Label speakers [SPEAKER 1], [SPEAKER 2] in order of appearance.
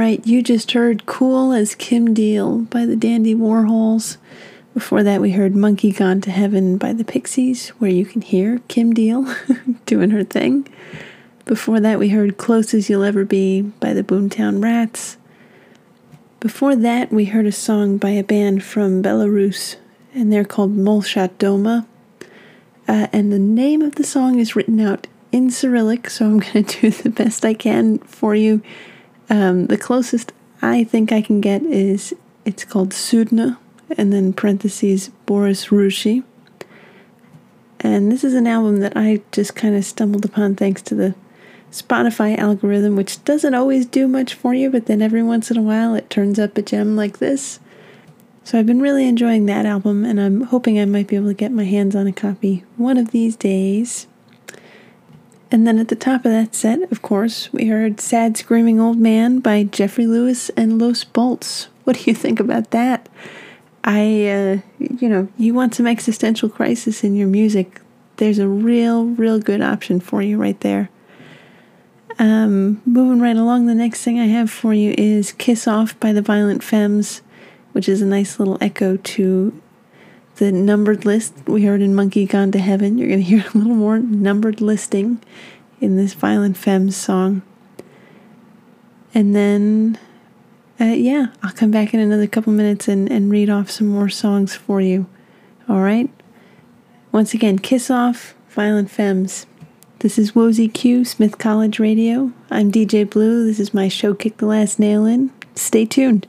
[SPEAKER 1] right, you just heard Cool as Kim Deal by the Dandy Warhols. Before that, we heard Monkey Gone to Heaven by the Pixies, where you can hear Kim Deal doing her thing. Before that, we heard Close as You'll Ever Be by the Boomtown Rats. Before that, we heard a song by a band from Belarus, and they're called Molchat Doma. Uh, and the name of the song is written out in Cyrillic, so I'm going to do the best I can for you. Um, the closest I think I can get is it's called Sudna, and then parentheses Boris Rushi. And this is an album that I just kind of stumbled upon thanks to the Spotify algorithm, which doesn't always do much for you, but then every once in a while it turns up a gem like this. So I've been really enjoying that album, and I'm hoping I might be able to get my hands on a copy one of these days. And then at the top of that set, of course, we heard Sad Screaming Old Man by Jeffrey Lewis and Los Bolts. What do you think about that? I, uh, you know, you want some existential crisis in your music, there's a real, real good option for you right there. Um, moving right along, the next thing I have for you is Kiss Off by the Violent Femmes, which is a nice little echo to the numbered list we heard in Monkey Gone to Heaven. You're going to hear a little more numbered listing in this Violent Femmes song. And then, uh, yeah, I'll come back in another couple minutes and, and read off some more songs for you. All right? Once again, Kiss Off, Violent Femmes. This is Wozy Q, Smith College Radio. I'm DJ Blue. This is my show Kick the Last Nail In. Stay tuned.